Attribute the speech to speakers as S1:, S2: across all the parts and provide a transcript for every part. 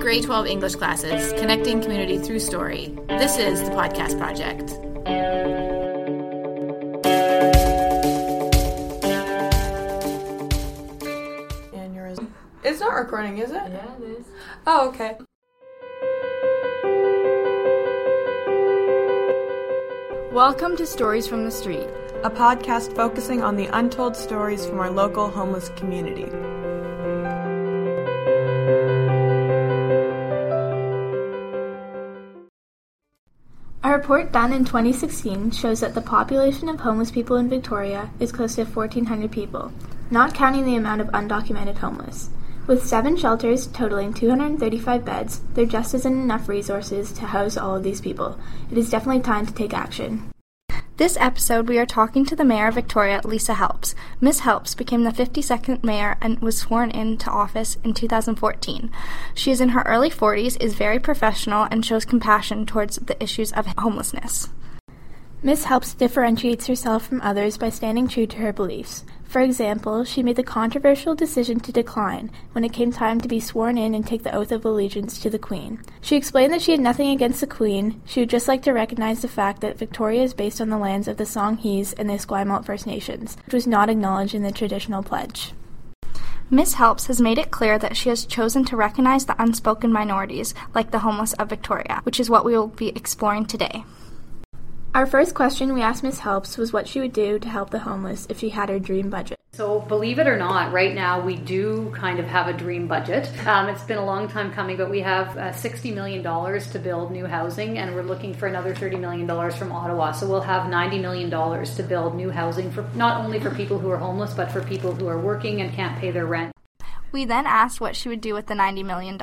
S1: grade 12 English classes, connecting community through story. This is the Podcast Project.
S2: Aneurysm. It's not recording, is it?
S3: Yeah, it is.
S2: Oh, okay.
S4: Welcome to Stories from the Street.
S2: A podcast focusing on the untold stories from our local homeless community.
S4: Report done in 2016 shows that the population of homeless people in Victoria is close to 1,400 people, not counting the amount of undocumented homeless. With seven shelters totaling 235 beds, there just isn't enough resources to house all of these people. It is definitely time to take action.
S5: This episode, we are talking to the Mayor of Victoria, Lisa Helps. Ms. Helps became the 52nd mayor and was sworn into office in 2014. She is in her early 40s, is very professional, and shows compassion towards the issues of homelessness.
S4: Miss Helps differentiates herself from others by standing true to her beliefs. For example, she made the controversial decision to decline when it came time to be sworn in and take the oath of allegiance to the Queen. She explained that she had nothing against the Queen, she would just like to recognize the fact that Victoria is based on the lands of the Songhees and the Esquimalt First Nations, which was not acknowledged in the traditional pledge.
S5: Ms. Helps has made it clear that she has chosen to recognize the unspoken minorities, like the homeless of Victoria, which is what we will be exploring today.
S4: Our first question we asked Miss Helps was what she would do to help the homeless if she had her dream budget.
S3: So, believe it or not, right now we do kind of have a dream budget. Um, it's been a long time coming, but we have uh, $60 million to build new housing, and we're looking for another $30 million from Ottawa. So, we'll have $90 million to build new housing for not only for people who are homeless, but for people who are working and can't pay their rent.
S5: We then asked what she would do with the $90 million.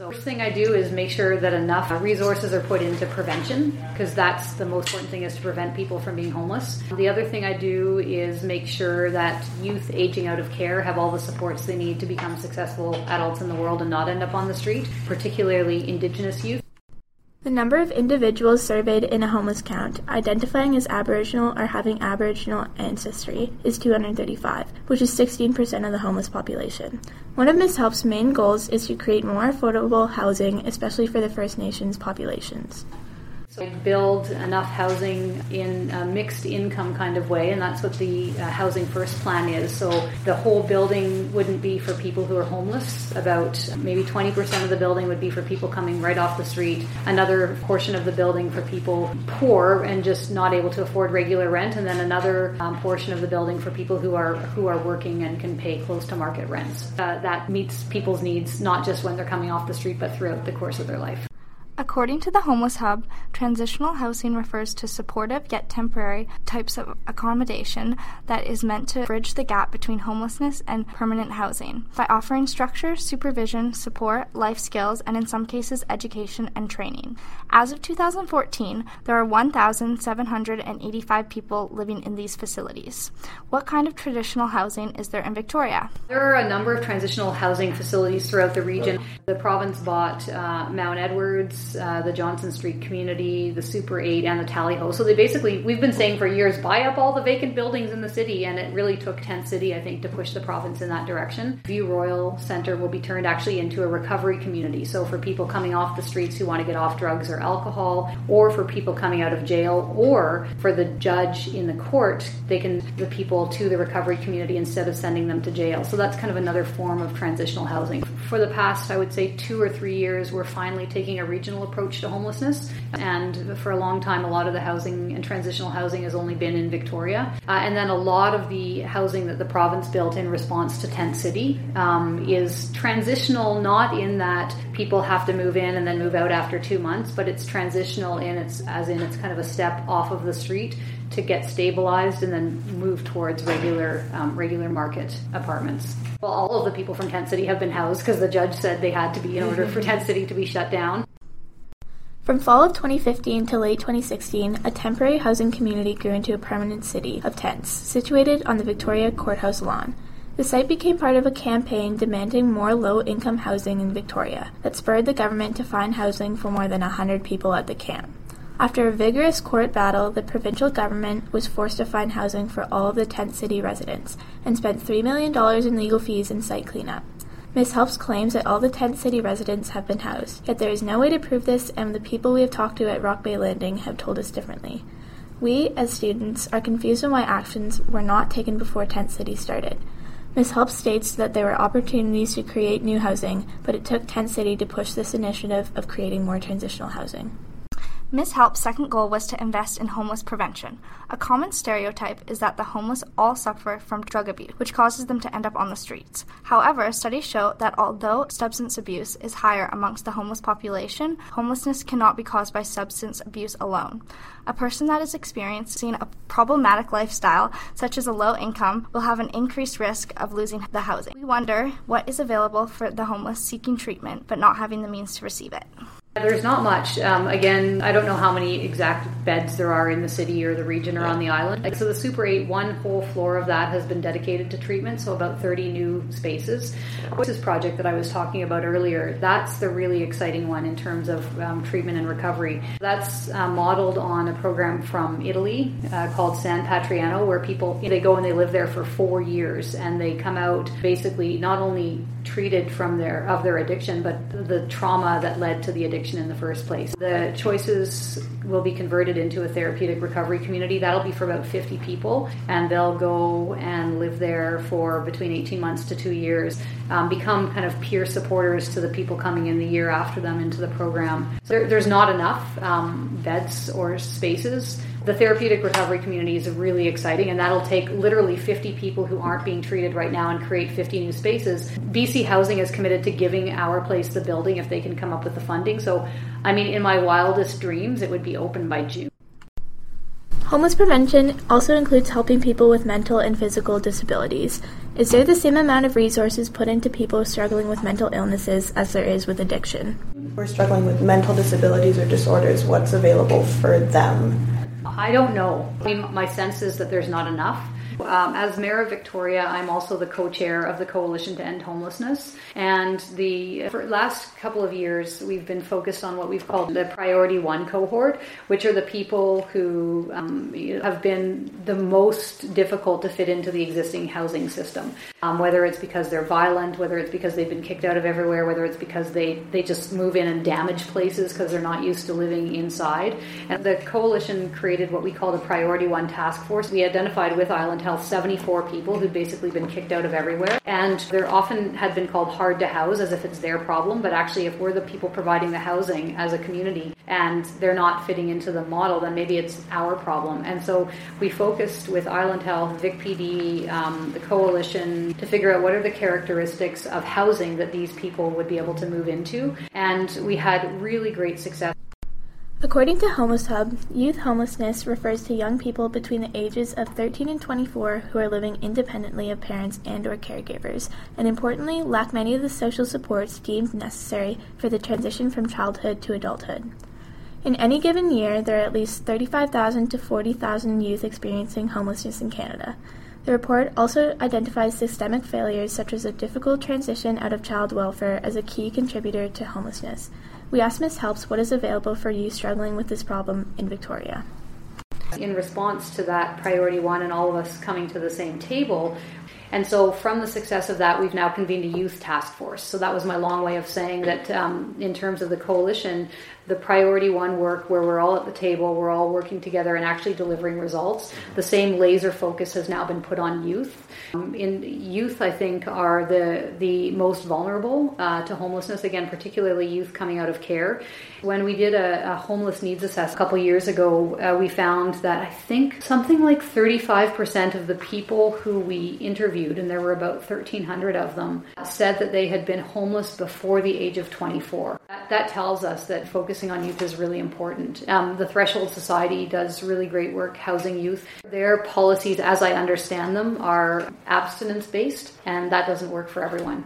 S3: So first thing I do is make sure that enough resources are put into prevention because that's the most important thing is to prevent people from being homeless. The other thing I do is make sure that youth aging out of care have all the supports they need to become successful adults in the world and not end up on the street, particularly indigenous youth.
S4: The number of individuals surveyed in a homeless count identifying as Aboriginal or having Aboriginal ancestry is 235, which is 16% of the homeless population. One of Ms. Help's main goals is to create more affordable housing, especially for the First Nations populations.
S3: So build enough housing in a mixed income kind of way, and that's what the uh, Housing First plan is. So the whole building wouldn't be for people who are homeless. About maybe 20% of the building would be for people coming right off the street. Another portion of the building for people poor and just not able to afford regular rent, and then another um, portion of the building for people who are who are working and can pay close to market rents. Uh, that meets people's needs not just when they're coming off the street, but throughout the course of their life.
S5: According to the Homeless Hub, transitional housing refers to supportive yet temporary types of accommodation that is meant to bridge the gap between homelessness and permanent housing by offering structure, supervision, support, life skills, and in some cases, education and training. As of 2014, there are 1,785 people living in these facilities. What kind of traditional housing is there in Victoria?
S3: There are a number of transitional housing facilities throughout the region. The province bought uh, Mount Edwards, uh, the Johnson Street community, the Super 8, and the Tally Ho. So they basically, we've been saying for years, buy up all the vacant buildings in the city, and it really took Tent City, I think, to push the province in that direction. View Royal Centre will be turned actually into a recovery community. So for people coming off the streets who want to get off drugs or alcohol, or for people coming out of jail, or for the judge in the court, they can the people to the recovery community instead of sending them to jail. So that's kind of another form of transitional housing. For the past, I would say, two or three years, we're finally taking a regional approach to homelessness. And for a long time, a lot of the housing and transitional housing has only been in Victoria. Uh, and then a lot of the housing that the province built in response to Tent City um, is transitional, not in that people have to move in and then move out after two months, but it's transitional in its as in it's kind of a step off of the street to get stabilized and then move towards regular um, regular market apartments. Well, all of the people from Tent City have been housed because the judge said they had to be in order for Tent City to be shut down.
S4: From fall of 2015 to late 2016, a temporary housing community grew into a permanent city of tents, situated on the Victoria Courthouse lawn. The site became part of a campaign demanding more low income housing in Victoria that spurred the government to find housing for more than 100 people at the camp. After a vigorous court battle, the provincial government was forced to find housing for all of the tent city residents and spent $3 million in legal fees and site cleanup. Ms. Helps claims that all the tent city residents have been housed, yet there is no way to prove this, and the people we have talked to at Rock Bay Landing have told us differently. We, as students, are confused on why actions were not taken before Tent City started. Ms. Helps states that there were opportunities to create new housing, but it took Tent City to push this initiative of creating more transitional housing.
S5: Ms. Help's second goal was to invest in homeless prevention. A common stereotype is that the homeless all suffer from drug abuse, which causes them to end up on the streets. However, studies show that although substance abuse is higher amongst the homeless population, homelessness cannot be caused by substance abuse alone. A person that is experiencing a problematic lifestyle, such as a low income, will have an increased risk of losing the housing. We wonder what is available for the homeless seeking treatment but not having the means to receive it.
S3: There's not much. Um, again, I don't know how many exact beds there are in the city or the region or on the island. So the Super 8, one whole floor of that has been dedicated to treatment, so about 30 new spaces. This project that I was talking about earlier, that's the really exciting one in terms of um, treatment and recovery. That's uh, modeled on a program from Italy uh, called San Patrignano, where people they go and they live there for four years, and they come out basically not only treated from their of their addiction, but the trauma that led to the addiction in the first place. The choices will be converted into a therapeutic recovery community. That'll be for about 50 people, and they'll go and live there for between 18 months to two years, um, become kind of peer supporters to the people coming in the year after them into the program. So there, there's not enough um, beds or spaces the therapeutic recovery community is really exciting, and that'll take literally 50 people who aren't being treated right now and create 50 new spaces. BC Housing is committed to giving our place the building if they can come up with the funding. So, I mean, in my wildest dreams, it would be open by June.
S4: Homeless prevention also includes helping people with mental and physical disabilities. Is there the same amount of resources put into people struggling with mental illnesses as there is with addiction?
S2: We're struggling with mental disabilities or disorders. What's available for them?
S3: I don't know. I mean, my sense is that there's not enough. Um, as mayor of Victoria, I'm also the co-chair of the Coalition to End Homelessness. And the last couple of years, we've been focused on what we've called the Priority One cohort, which are the people who um, have been the most difficult to fit into the existing housing system. Um, whether it's because they're violent, whether it's because they've been kicked out of everywhere, whether it's because they, they just move in and damage places because they're not used to living inside. And the coalition created what we call the Priority One Task Force. We identified with Island Health 74 people who'd basically been kicked out of everywhere. And they're often had been called hard to house as if it's their problem. But actually, if we're the people providing the housing as a community and they're not fitting into the model, then maybe it's our problem. And so we focused with Island Health, Vic PD, um, the coalition, to figure out what are the characteristics of housing that these people would be able to move into. And we had really great success.
S4: According to Homeless Hub, youth homelessness refers to young people between the ages of 13 and 24 who are living independently of parents and or caregivers, and importantly, lack many of the social supports deemed necessary for the transition from childhood to adulthood. In any given year, there are at least 35,000 to 40,000 youth experiencing homelessness in Canada. The report also identifies systemic failures such as a difficult transition out of child welfare as a key contributor to homelessness. We asked Ms. Helps what is available for youth struggling with this problem in Victoria.
S3: In response to that priority one and all of us coming to the same table, and so, from the success of that, we've now convened a youth task force. So, that was my long way of saying that um, in terms of the coalition, the priority one work where we're all at the table, we're all working together and actually delivering results, the same laser focus has now been put on youth. Um, in youth, I think, are the, the most vulnerable uh, to homelessness, again, particularly youth coming out of care. When we did a, a homeless needs assessment a couple years ago, uh, we found that I think something like 35% of the people who we interviewed, and there were about 1,300 of them, said that they had been homeless before the age of 24. That, that tells us that focusing on youth is really important. Um, the Threshold Society does really great work housing youth. Their policies, as I understand them, are abstinence based, and that doesn't work for everyone.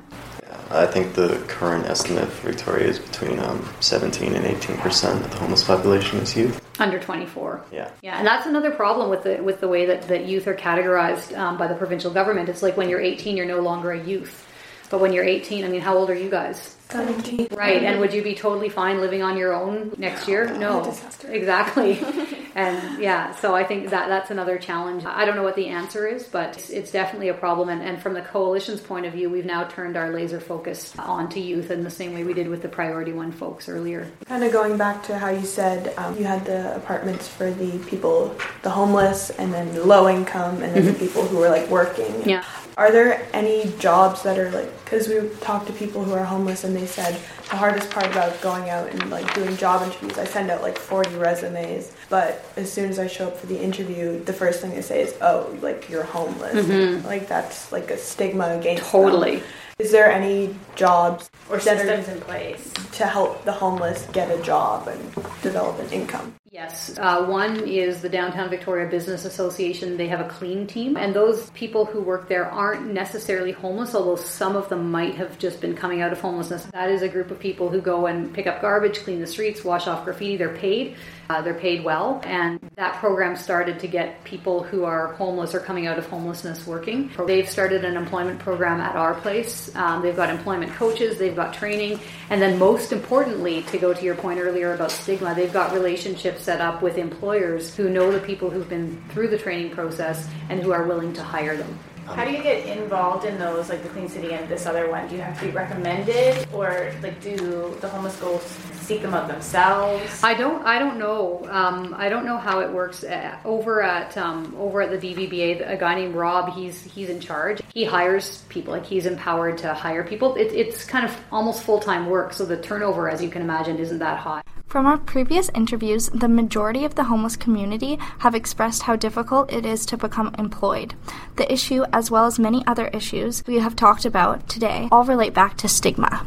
S6: I think the current estimate for Victoria is between um, 17 and 18 percent of the homeless population is youth
S3: under 24.
S6: Yeah,
S3: yeah, and that's another problem with the with the way that, that youth are categorized um, by the provincial government. It's like when you're 18, you're no longer a youth, but when you're 18, I mean, how old are you guys?
S2: 17.
S3: Right, and would you be totally fine living on your own next year? No, exactly. and yeah, so I think that that's another challenge. I don't know what the answer is, but it's, it's definitely a problem. And, and, from the coalition's point of view, we've now turned our laser focus onto youth in the same way we did with the priority one folks earlier.
S2: Kind of going back to how you said um, you had the apartments for the people, the homeless, and then low income, and then mm-hmm. the people who were like working.
S3: Yeah.
S2: Are there any jobs that are like, because we talked to people who are homeless and they said the hardest part about going out and like doing job interviews, I send out like 40 resumes, but as soon as I show up for the interview, the first thing they say is, oh, like you're homeless. Mm-hmm. Like that's like a stigma against
S3: Totally.
S2: Them. Is there any jobs
S7: or systems in place
S2: to help the homeless get a job and develop an income?
S3: Yes. Uh, one is the Downtown Victoria Business Association. They have a clean team, and those people who work there aren't necessarily homeless, although some of them might have just been coming out of homelessness. That is a group of people who go and pick up garbage, clean the streets, wash off graffiti. They're paid. Uh, they're paid well, and that program started to get people who are homeless or coming out of homelessness working. They've started an employment program at our place. Um, they've got employment coaches, they've got training, and then most importantly, to go to your point earlier about stigma, they've got relationships set up with employers who know the people who've been through the training process and who are willing to hire them.
S7: How do you get involved in those, like the Clean City and this other one? Do you have to be recommended, or like do the homeless go seek them out themselves?
S3: I don't. I don't know. Um, I don't know how it works uh, over at um, over at the DVBA. A guy named Rob. He's he's in charge. He hires people. Like he's empowered to hire people. It, it's kind of almost full time work. So the turnover, as you can imagine, isn't that high.
S5: From our previous interviews, the majority of the homeless community have expressed how difficult it is to become employed. The issue, as well as many other issues we have talked about today, all relate back to stigma.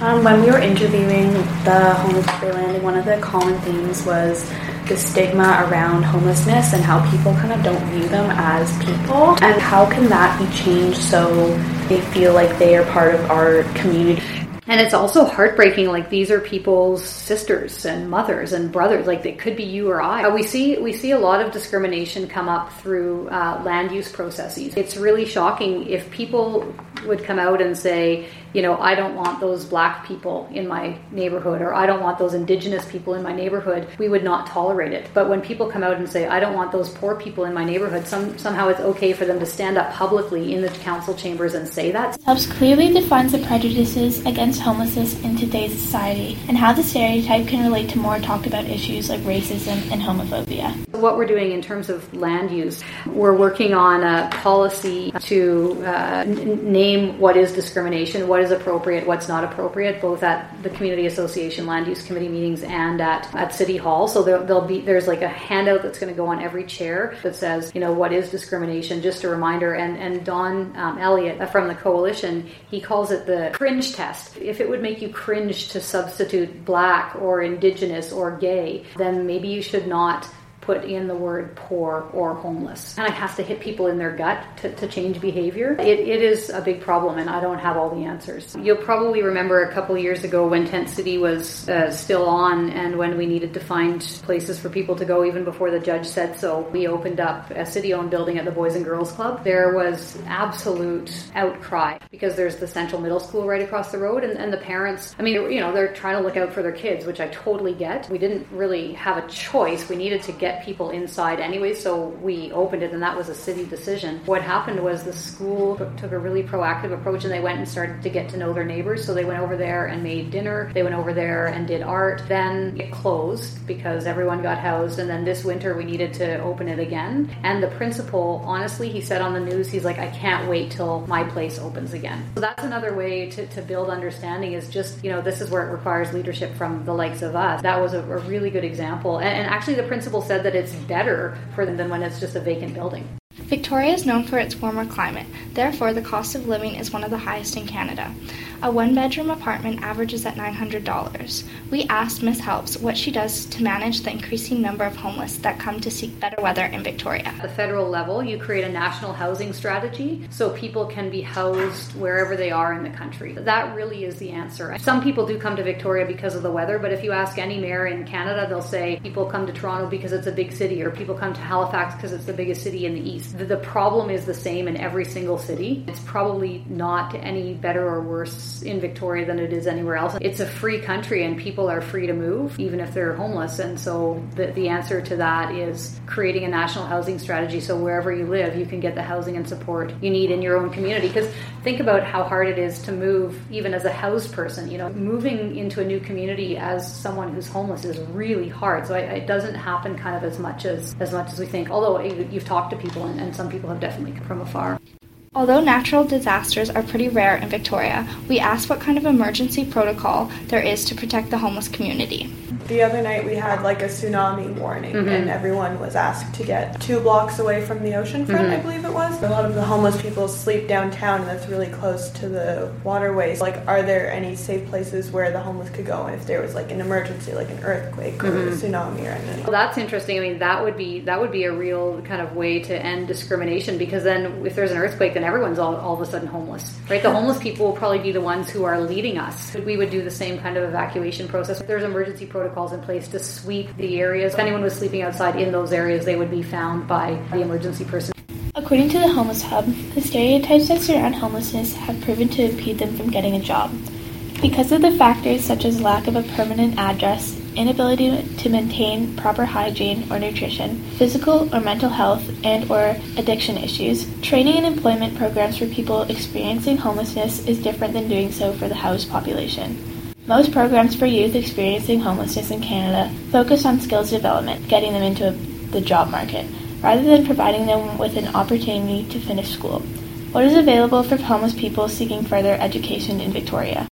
S8: Um, when we were interviewing the homeless landing, one of the common themes was the stigma around homelessness and how people kind of don't view them as people. And how can that be changed so they feel like they are part of our community?
S3: And it's also heartbreaking. Like these are people's sisters and mothers and brothers. Like they could be you or I. Uh, we see we see a lot of discrimination come up through uh, land use processes. It's really shocking if people would come out and say, you know, I don't want those black people in my neighborhood or I don't want those indigenous people in my neighborhood, we would not tolerate it. But when people come out and say, I don't want those poor people in my neighborhood, some, somehow it's okay for them to stand up publicly in the council chambers and say that.
S4: Helps clearly defines the prejudices against homelessness in today's society and how the stereotype can relate to more talked about issues like racism and homophobia.
S3: What we're doing in terms of land use, we're working on a policy to uh, n- name what is discrimination, what is appropriate, what's not appropriate, both at the community association land use committee meetings and at, at city hall. So there, will be there's like a handout that's going to go on every chair that says you know what is discrimination. Just a reminder. And and Don um, Elliott from the coalition he calls it the cringe test. If it would make you cringe to substitute black or indigenous or gay, then maybe you should not put in the word poor or homeless. And it has to hit people in their gut to, to change behavior. It, it is a big problem, and I don't have all the answers. You'll probably remember a couple years ago when Tent City was uh, still on and when we needed to find places for people to go even before the judge said so. We opened up a city owned building at the Boys and Girls Club. There was absolute outcry because there's the Central Middle School right across the road, and, and the parents, I mean, you know, they're trying to look out for their kids, which I totally get. We didn't really have a choice. We needed to get get people inside anyway, so we opened it, and that was a city decision. What happened was the school took a really proactive approach, and they went and started to get to know their neighbors. So they went over there and made dinner. They went over there and did art. Then it closed because everyone got housed, and then this winter we needed to open it again. And the principal, honestly, he said on the news, he's like, I can't wait till my place opens again. So that's another way to, to build understanding is just, you know, this is where it requires leadership from the likes of us. That was a, a really good example. And, and actually, the principal said that it's better for them than when it's just a vacant building.
S5: Victoria is known for its warmer climate, therefore, the cost of living is one of the highest in Canada. A one bedroom apartment averages at $900. We asked Ms. Helps what she does to manage the increasing number of homeless that come to seek better weather in Victoria.
S3: At the federal level, you create a national housing strategy so people can be housed wherever they are in the country. That really is the answer. Some people do come to Victoria because of the weather, but if you ask any mayor in Canada, they'll say people come to Toronto because it's a big city, or people come to Halifax because it's the biggest city in the east the problem is the same in every single city. It's probably not any better or worse in Victoria than it is anywhere else. It's a free country and people are free to move, even if they're homeless. And so the, the answer to that is creating a national housing strategy so wherever you live, you can get the housing and support you need in your own community. Because think about how hard it is to move, even as a housed person. You know, moving into a new community as someone who's homeless is really hard. So it doesn't happen kind of as much as as much as we think. Although you've talked to people, and, and some people have definitely come from afar.
S5: Although natural disasters are pretty rare in Victoria, we asked what kind of emergency protocol there is to protect the homeless community
S2: the other night we had like a tsunami warning mm-hmm. and everyone was asked to get two blocks away from the ocean front mm-hmm. i believe it was. A lot of the homeless people sleep downtown and that's really close to the waterways. Like are there any safe places where the homeless could go? If there was like an emergency like an earthquake mm-hmm. or a tsunami or anything.
S3: Well, that's interesting. I mean that would be that would be a real kind of way to end discrimination because then if there's an earthquake then everyone's all, all of a sudden homeless right? The homeless people will probably be the ones who are leading us. We would do the same kind of evacuation process. There's emergency protocol protocols in place to sweep the areas. If anyone was sleeping outside in those areas, they would be found by the emergency person.
S4: According to the Homeless Hub, the stereotypes that surround homelessness have proven to impede them from getting a job. Because of the factors such as lack of a permanent address, inability to maintain proper hygiene or nutrition, physical or mental health and or addiction issues, training and employment programs for people experiencing homelessness is different than doing so for the housed population. Most programs for youth experiencing homelessness in Canada focus on skills development, getting them into the job market, rather than providing them with an opportunity to finish school. What is available for homeless people seeking further education in Victoria?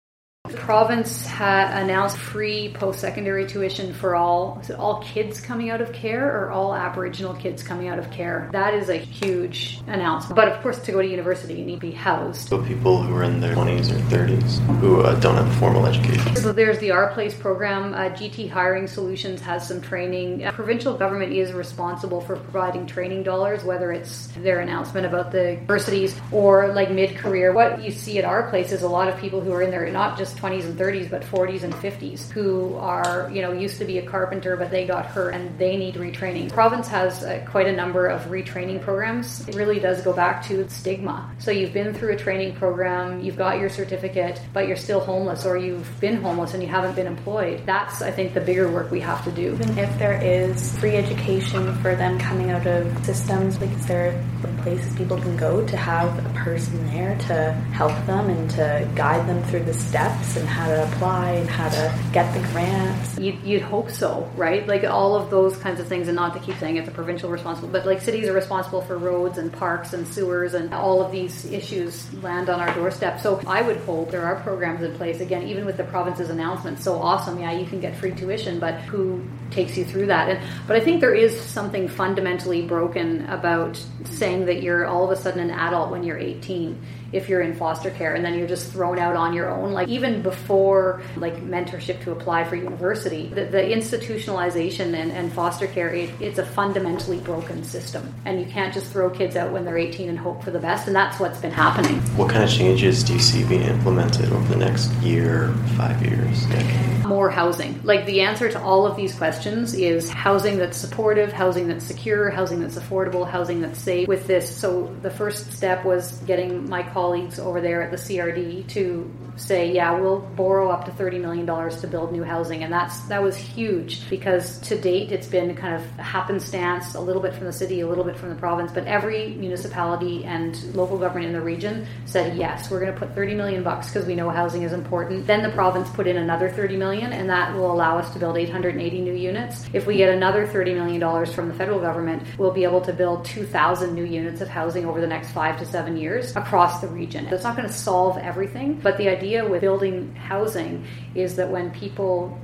S3: Province ha- announced free post-secondary tuition for all all kids coming out of care or all Aboriginal kids coming out of care. That is a huge announcement. But of course, to go to university, you need to be housed.
S6: So people who are in their 20s or 30s who uh, don't have a formal education.
S3: So there's the Our Place program. Uh, GT Hiring Solutions has some training. Uh, provincial government is responsible for providing training dollars, whether it's their announcement about the universities or like mid-career. What you see at Our Place is a lot of people who are in there not just 20s and 30s, but 40s and 50s who are, you know, used to be a carpenter, but they got hurt and they need retraining. The province has uh, quite a number of retraining programs. It really does go back to stigma. So you've been through a training program, you've got your certificate, but you're still homeless or you've been homeless and you haven't been employed. That's, I think, the bigger work we have to do.
S8: Even if there is free education for them coming out of systems, is there places people can go to have a person there to help them and to guide them through the steps steps and how to apply and how to get the grants.
S3: You'd, you'd hope so, right? Like all of those kinds of things, and not to keep saying it's a provincial responsible, but like cities are responsible for roads and parks and sewers, and all of these issues land on our doorstep. So I would hope there are programs in place. Again, even with the province's announcement, so awesome, yeah, you can get free tuition, but who takes you through that? And but I think there is something fundamentally broken about saying that you're all of a sudden an adult when you're 18 if you're in foster care and then you're just thrown out on your own. Like even before like mentorship to apply for university the, the institutionalization and, and foster care it, it's a fundamentally broken system. And you can't just throw kids out when they're 18 and hope for the best and that's what's been happening.
S6: What kind of changes do you see being implemented over the next year five years decade?
S3: More housing. Like the answer to all of these questions is housing that's supportive housing that's secure housing that's affordable housing that's safe. With this so the first step was getting my colleagues over there at the CRD to say, yeah, we'll borrow up to $30 million to build new housing. And that's that was huge because to date it's been kind of happenstance, a little bit from the city, a little bit from the province, but every municipality and local government in the region said, yes, we're going to put 30 million bucks because we know housing is important. Then the province put in another 30 million and that will allow us to build 880 new units. If we get another 30 million dollars from the federal government, we'll be able to build 2,000 new units of housing over the next five to seven years across the region. It's not going to solve everything, but the idea idea with building housing is that when people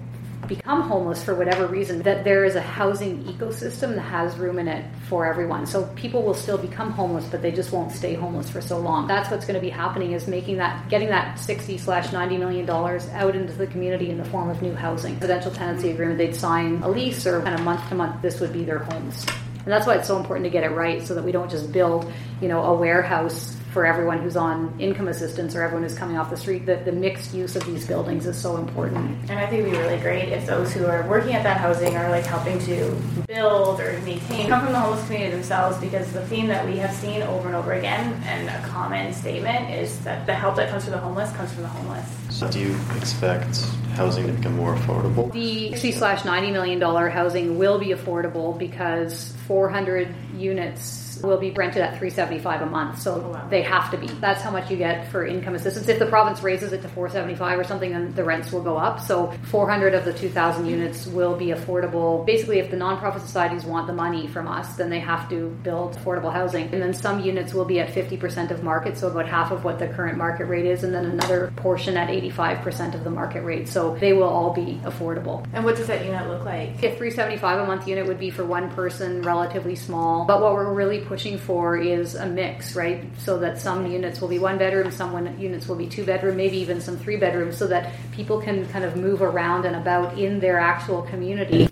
S3: become homeless for whatever reason that there is a housing ecosystem that has room in it for everyone. So people will still become homeless but they just won't stay homeless for so long. That's what's going to be happening is making that getting that 60 slash 90 million dollars out into the community in the form of new housing. Residential tenancy agreement they'd sign a lease or kind of month to month this would be their homes. And that's why it's so important to get it right so that we don't just build you know a warehouse for everyone who's on income assistance or everyone who's coming off the street. The, the mixed use of these buildings is so important.
S7: And I think it'd be really great if those who are working at that housing are like helping to build or maintain come from the homeless community themselves because the theme that we have seen over and over again and a common statement is that the help that comes from the homeless comes from the homeless.
S6: So do you expect housing to become more affordable?
S3: The 60 slash 90 million dollar housing will be affordable because 400 units will be rented at 375 a month so
S7: Oh, wow.
S3: they have to be. That's how much you get for income assistance. If the province raises it to 475 or something then the rents will go up. So 400 of the 2000 units will be affordable. Basically if the nonprofit societies want the money from us then they have to build affordable housing. And then some units will be at 50% of market so about half of what the current market rate is and then another portion at 85% of the market rate. So they will all be affordable.
S7: And what does that unit look like?
S3: a 375 a month unit would be for one person relatively small. But what we're really pushing for is a mix right so that some units will be one bedroom some units will be two bedroom maybe even some three bedrooms so that people can kind of move around and about in their actual community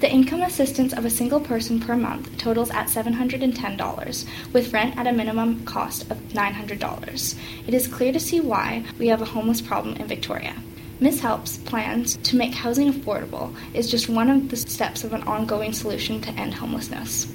S5: The income assistance of a single person per month totals at $710, with rent at a minimum cost of $900. It is clear to see why we have a homeless problem in Victoria. Ms. Help's plans to make housing affordable is just one of the steps of an ongoing solution to end homelessness.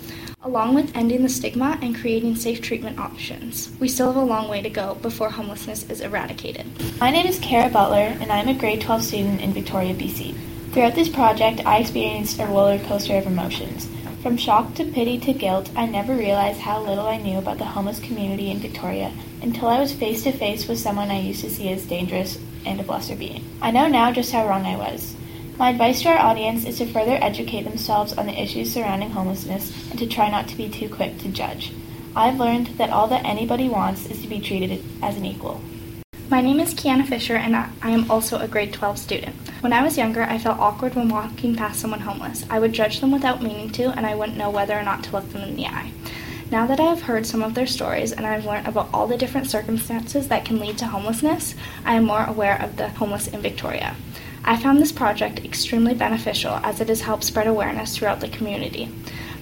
S5: Along with ending the stigma and creating safe treatment options, we still have a long way to go before homelessness is eradicated.
S4: My name is Kara Butler, and I'm a grade 12 student in Victoria, BC. Throughout this project, I experienced a roller coaster of emotions. From shock to pity to guilt, I never realized how little I knew about the homeless community in Victoria until I was face to face with someone I used to see as dangerous and a lesser being. I know now just how wrong I was. My advice to our audience is to further educate themselves on the issues surrounding homelessness and to try not to be too quick to judge. I've learned that all that anybody wants is to be treated as an equal.
S5: My name is Kiana Fisher, and I am also a grade 12 student. When I was younger, I felt awkward when walking past someone homeless. I would judge them without meaning to, and I wouldn't know whether or not to look them in the eye. Now that I have heard some of their stories and I've learned about all the different circumstances that can lead to homelessness, I am more aware of the homeless in Victoria. I found this project extremely beneficial as it has helped spread awareness throughout the community.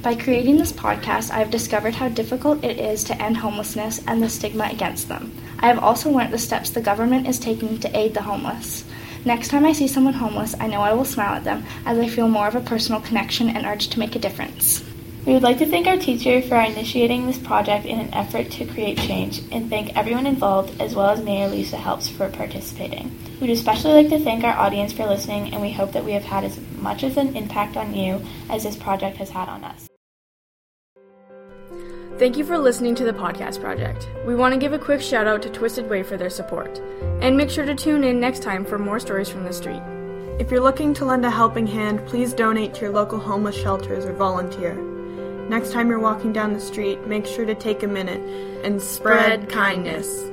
S5: By creating this podcast, I have discovered how difficult it is to end homelessness and the stigma against them. I have also learned the steps the government is taking to aid the homeless. Next time I see someone homeless, I know I will smile at them as I feel more of a personal connection and urge to make a difference.
S4: We would like to thank our teacher for initiating this project in an effort to create change and thank everyone involved as well as Mayor Lisa Helps for participating. We'd especially like to thank our audience for listening and we hope that we have had as much of an impact on you as this project has had on us.
S9: Thank you for listening to the podcast project. We want to give a quick shout out to Twisted Way for their support. And make sure to tune in next time for more stories from the street.
S2: If you're looking to lend a helping hand, please donate to your local homeless shelters or volunteer. Next time you're walking down the street, make sure to take a minute and spread,
S9: Spread kindness.